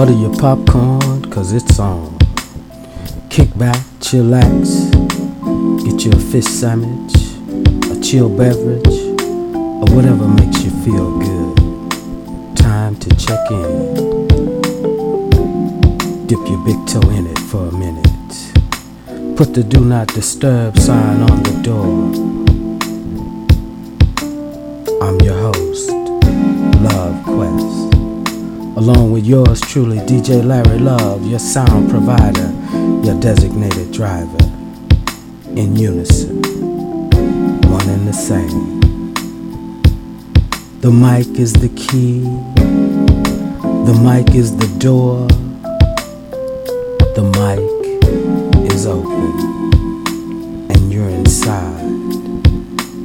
Butter your popcorn, cause it's on. Kick back, chillax. Get you a fish sandwich, a chill beverage, or whatever makes you feel good. Time to check in. Dip your big toe in it for a minute. Put the do not disturb sign on the door. I'm your host, Lluv Quest along with yours truly, DJ Larry Love, your sound provider, your designated driver. In unison, one and the same. The mic is the key, the mic is the door, the mic is open, and you're inside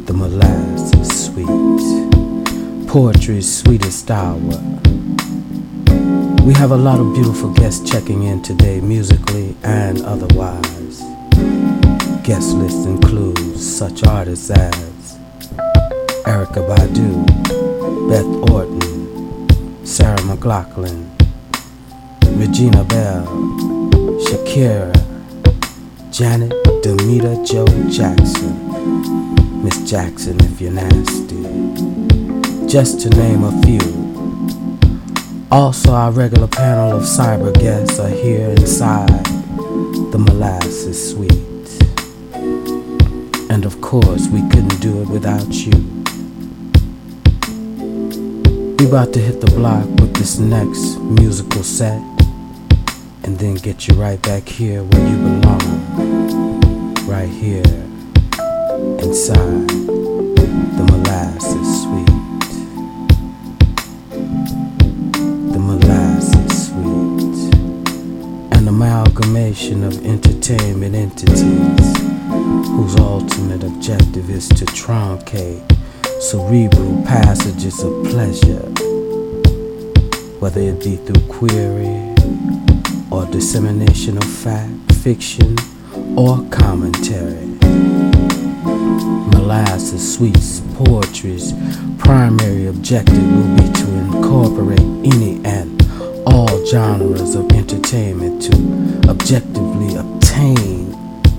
the molasses suite, poetry's sweetest hour. We have a lot of beautiful guests checking in today, musically and otherwise. Guest list includes such artists as Erykah Badu, Beth Orton, Sarah McLachlan, Regina Belle, Shakira, Janet Damita Jo Jackson, Miss Jackson if you're nasty, just to name a few. Also, our regular panel of cyber guests are here inside the molasses suite. And of course, we couldn't do it without you. We're about to hit the block with this next musical set and then get you right back here where you belong. Right here inside of entertainment entities whose ultimate objective is to truncate cerebral passages of pleasure, whether it be through query or dissemination of fact, fiction, or commentary. Molasses Suite's poetry's primary objective will be to incorporate any and genres of entertainment to objectively obtain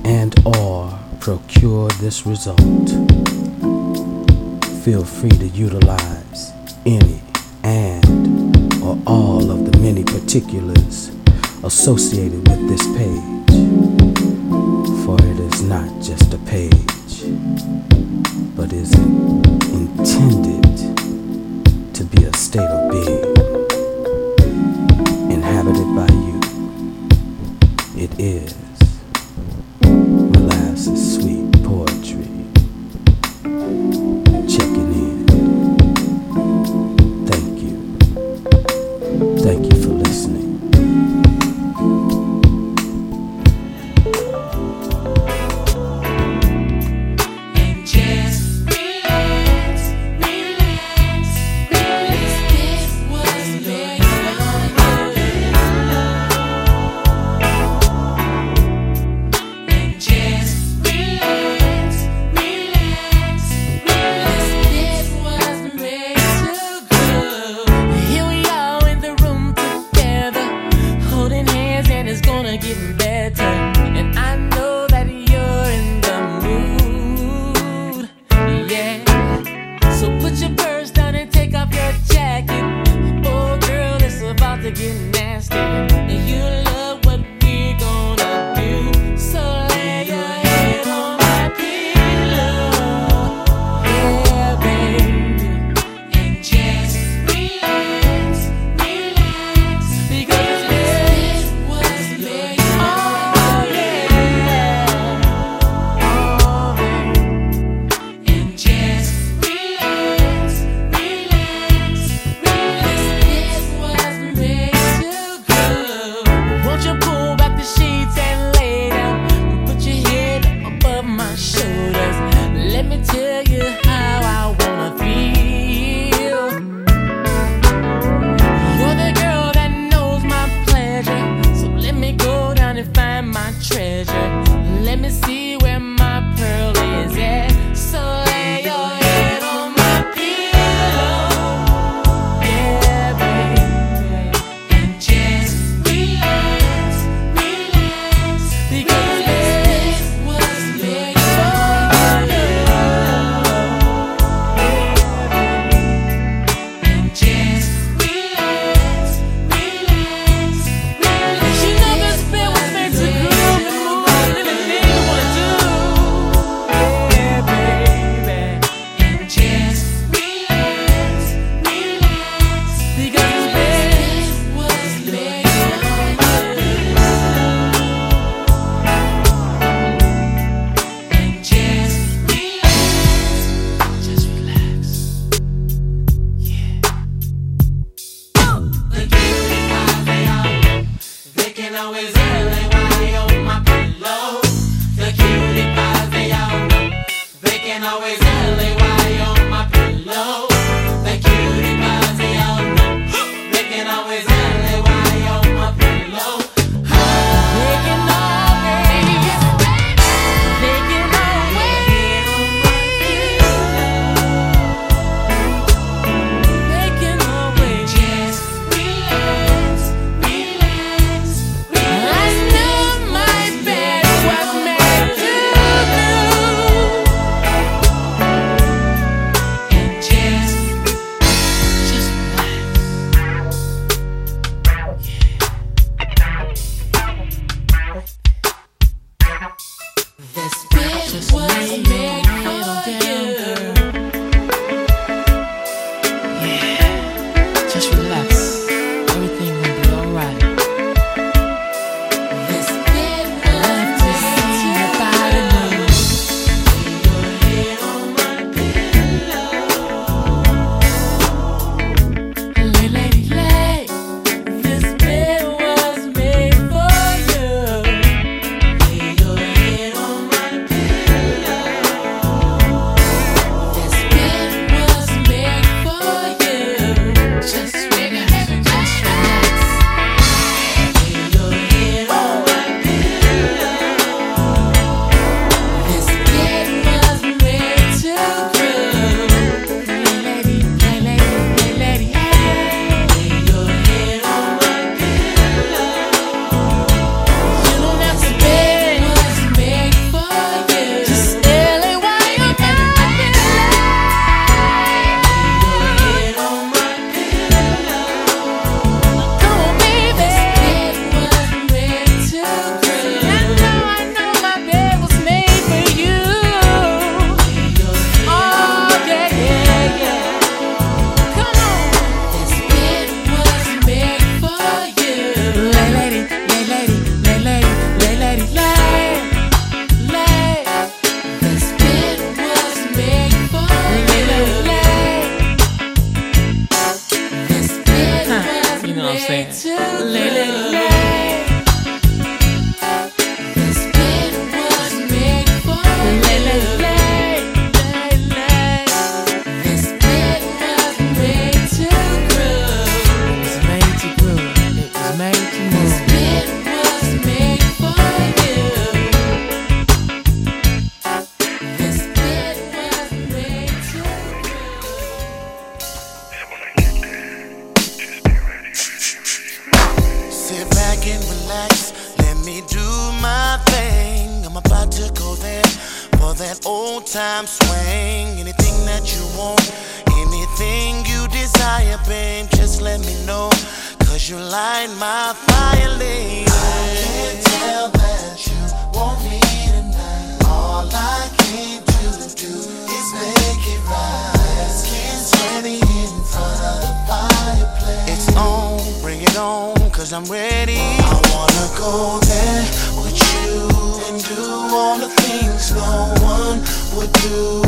and or procure this result. Feel free to utilize any and or all of the many particulars associated with this page, for it is not just a page but is intended to be a state of being inhabited by you. It is molasses suite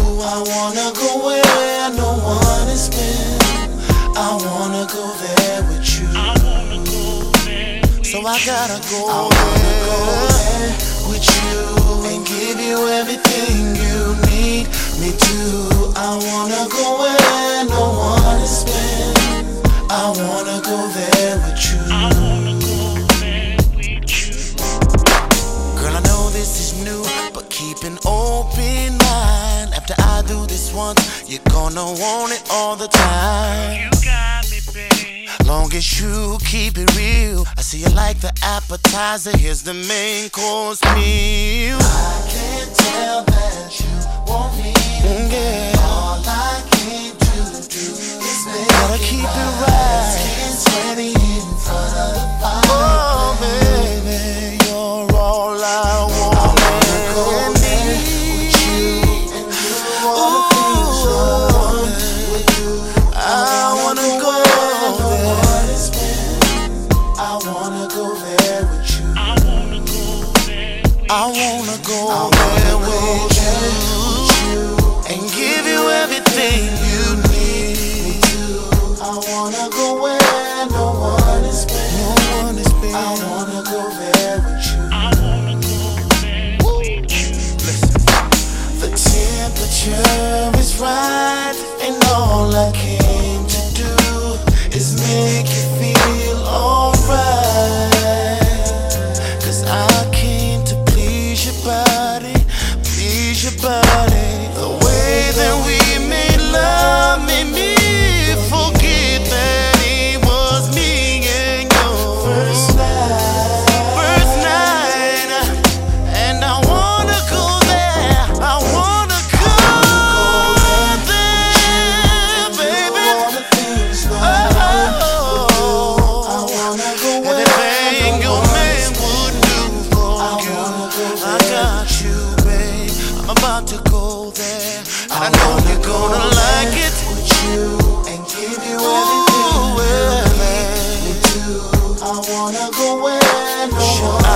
I wanna go where no one has been. I wanna go there with you. So I gotta go, I there. go I wanna go there with you and give you everything you need me to. I wanna go where no one has been. I wanna go there with you. I wanna go there with you. Girl, I know this is new, but keep an open mind. After I do this once, you're gonna want it all the time. You got me, babe. Long as you keep it real, I see you like the appetizer. Here's the main course meal. I can't tell that you want me. Mm, yeah. All I came to do is make Gotta keep it right. Skin sweaty I wanna go there with you and give you everything I know you're gonna like it. With you and give you everything you to. I wanna go where no should I,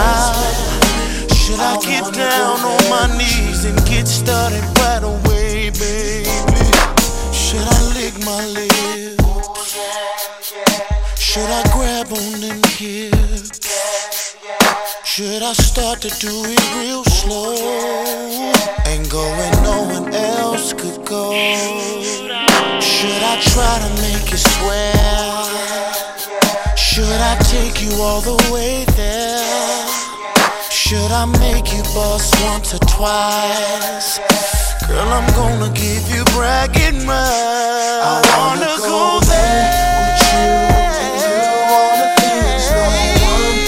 should I get down on my knees and get started right away, baby? Should I lick my lips? Should I grab on them hips? Should I start to do it real slow and go where no one else could go? Should I try to make you swear? Should I take you all the way there? Should I make you bust once or twice? Girl, I'm gonna give you bragging rights. I wanna go there with you do all the things no one.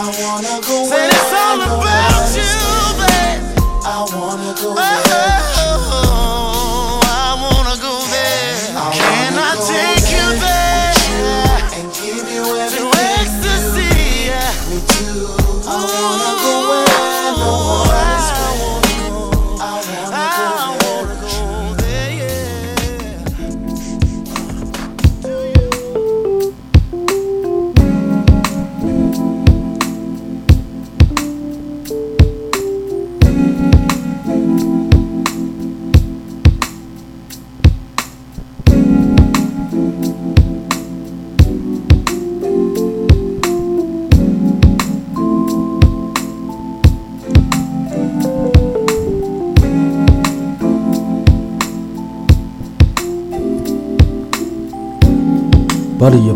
I wanna go where it's all about you, babe. I wanna go uh-huh.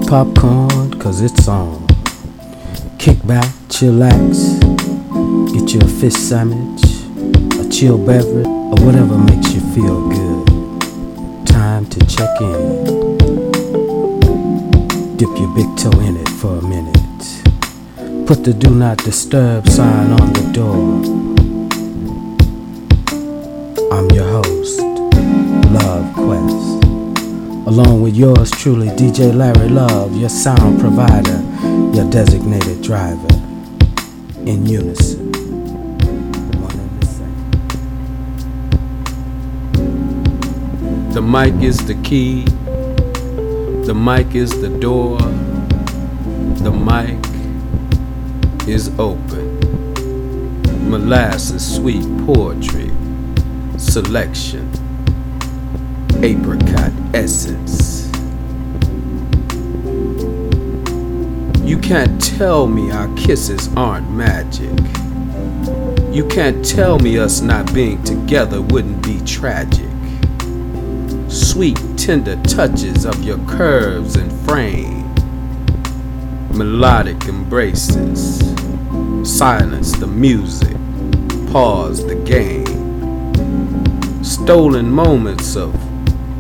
Popcorn, cause it's on. Kick back, chillax. Get you a fish sandwich, a chill beverage, or whatever makes you feel good. Time to check in. Dip your big toe in it for a minute. Put the do not disturb sign on the door. I'm your host, Lluv Quest. Along with yours truly, DJ Larry Love, your sound provider, your designated driver, in unison. The mic is the key, the mic is the door, the mic is open. Molasses, suite poetry, selection, apricot essence. You can't tell me our kisses aren't magic. You can't tell me us not being together wouldn't be tragic. Sweet, tender touches of your curves and frame. Melodic embraces. Silence the music. Pause the game. Stolen moments of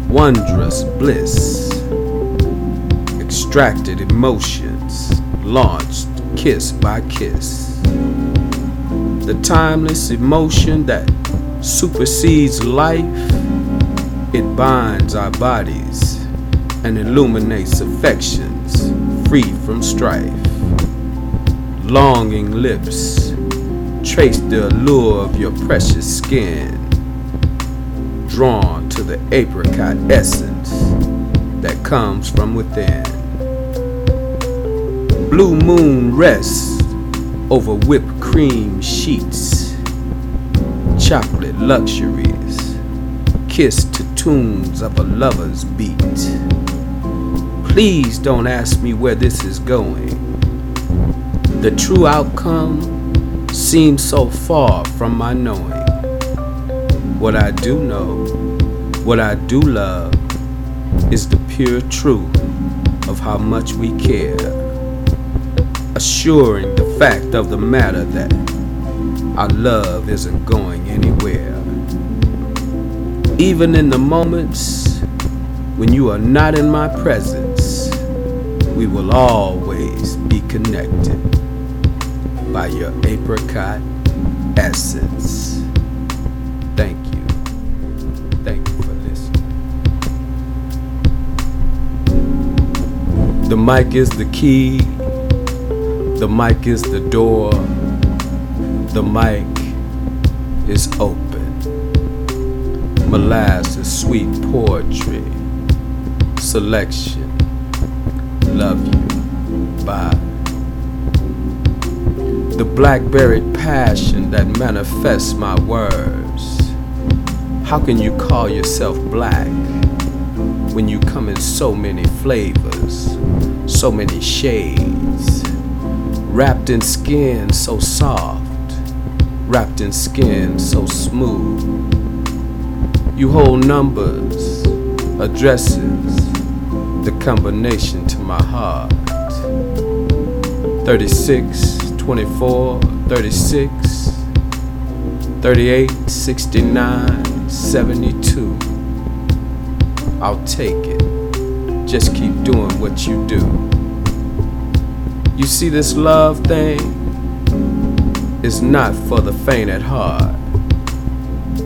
wondrous bliss. Extracted emotions launched kiss by kiss. The timeless emotion that supersedes life, it binds our bodies and illuminates affections free from strife. Longing lips trace the allure of your precious skin, drawn to the apricot essence that comes from within. Blue moon rests over whipped cream sheets, chocolate luxuries, kissed to tunes of a lover's beat. Please don't ask me where this is going. The true outcome seems so far from my knowing. What I do know, what I do love, is the pure truth of how much we care assuring the fact of the matter that our love isn't going anywhere. Even in the moments when you are not in my presence, we will always be connected by your apricot essence. The mic is the key the mic is the door. The mic is open. Molasses, suite poetry. Selection. Love you. Bye. The blackberry passion that manifests my words. How can you call yourself black when you come in so many flavors, so many shades? wrapped in skin so soft, wrapped in skin so smooth. You hold numbers, addresses, the combination to my heart. 36, 24, 36, 38, 69, 72. I'll take it. Just keep doing what you do. You see, this love thing is not for the faint at heart.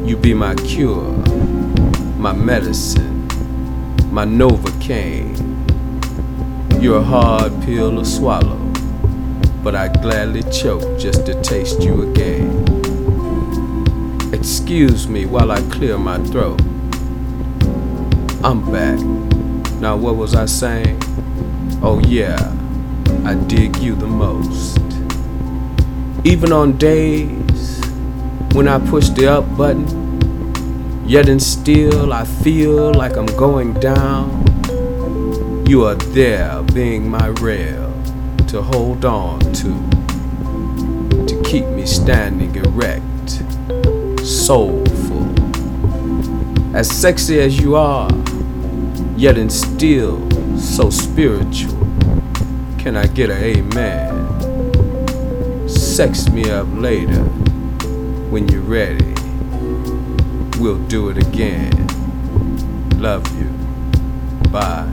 You be my cure, my medicine, my Novocaine. You're a hard pill to swallow, but I gladly choke just to taste you again. Excuse me while I clear my throat. I'm back. Now, what was I saying? Oh, yeah. I dig you the most. Even on days when I push the up button, yet and still I feel like I'm going down. You are there being my rail to hold on to, to keep me standing erect, soulful. As sexy as you are, yet and still so spiritual. Can I get a amen? Sex me up later when you're ready. We'll do it again. Love you. Bye.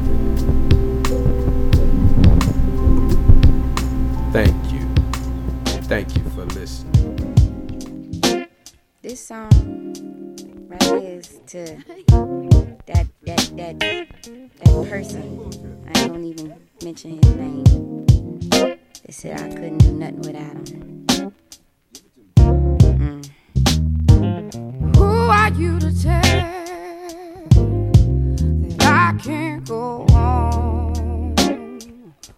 Thank you. Thank you for listening. This song right here is to that that person. I gonna even mention his name. They said I couldn't do nothing without him. Mm. Who are you to tell that I can't go on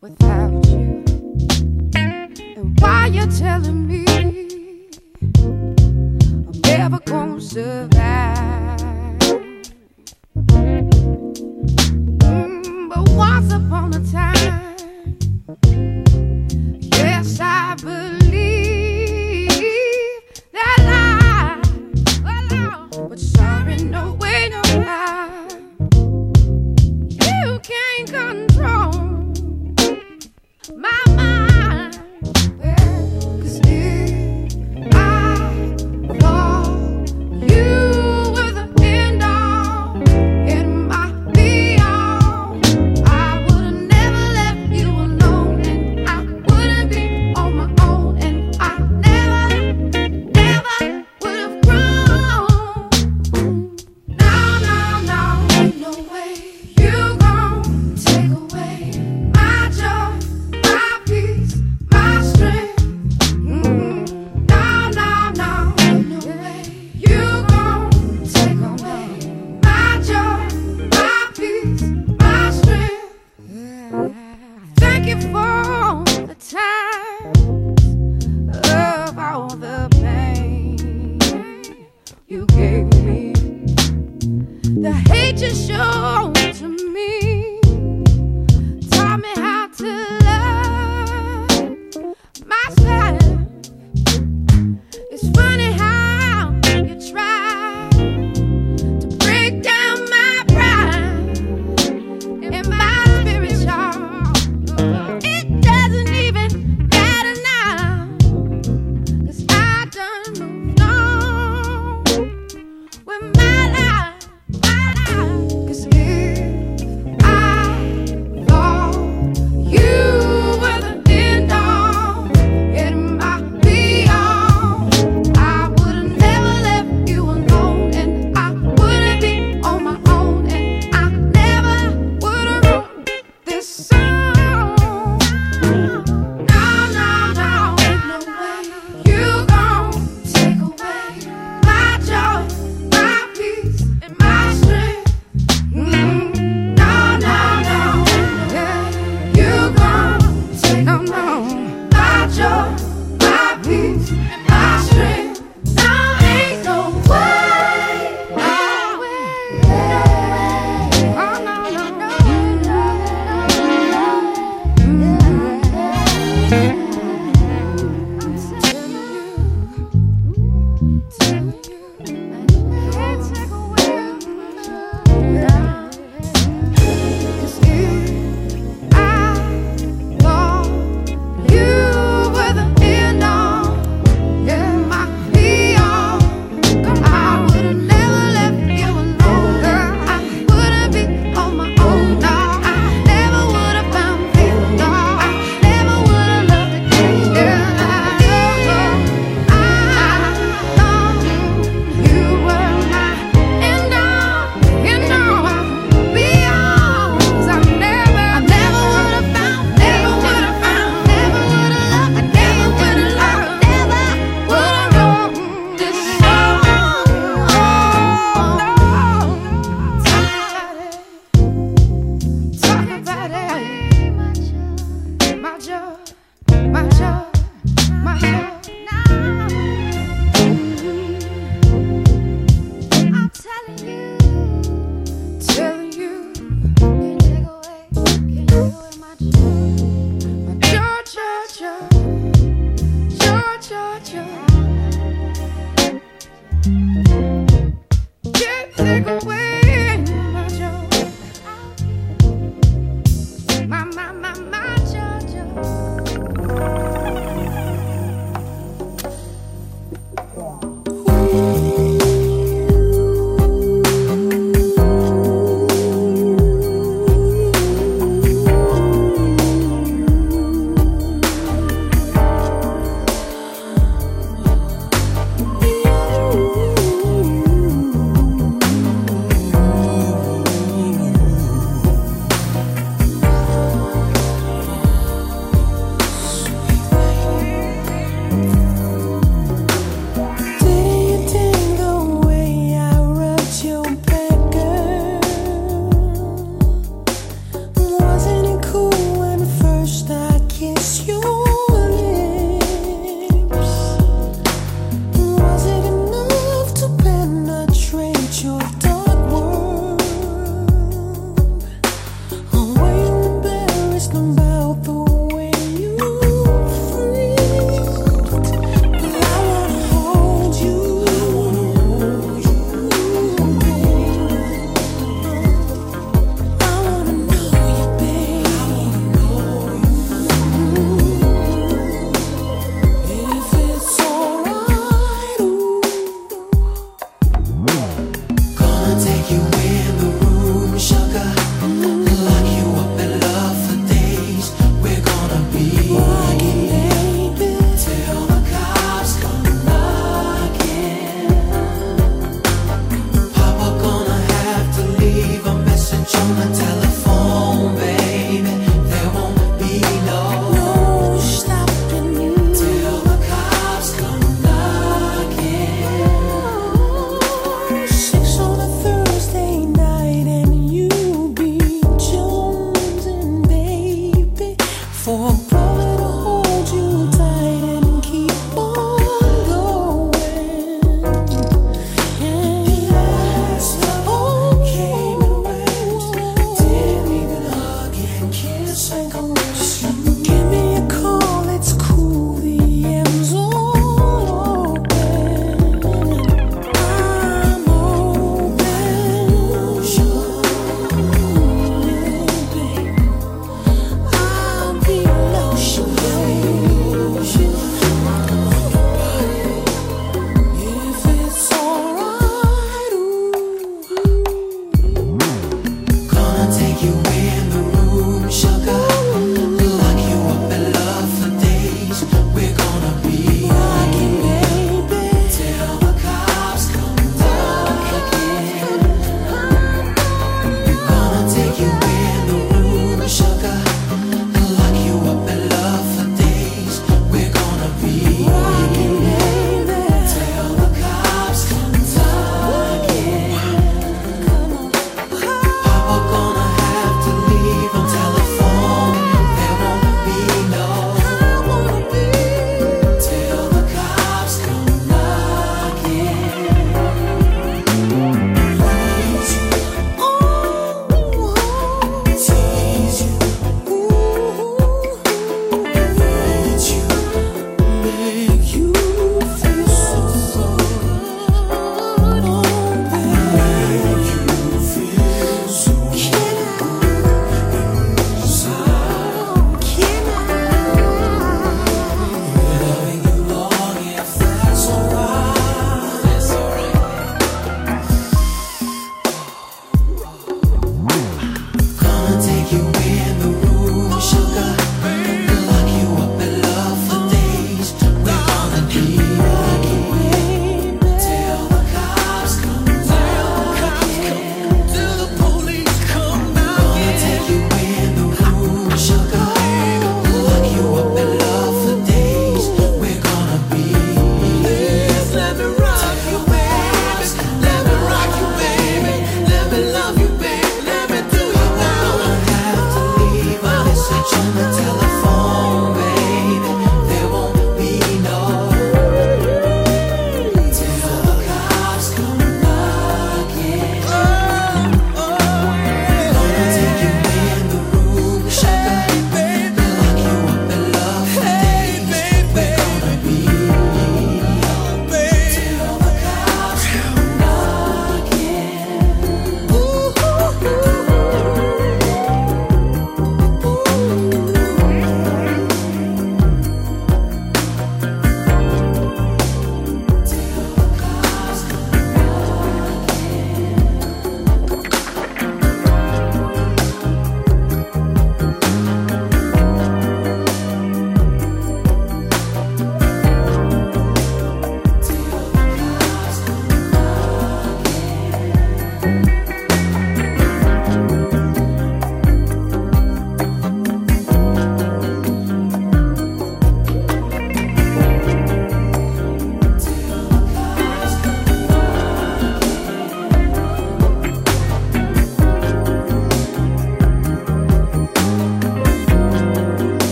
without you? And why you telling me I'm never gonna survive?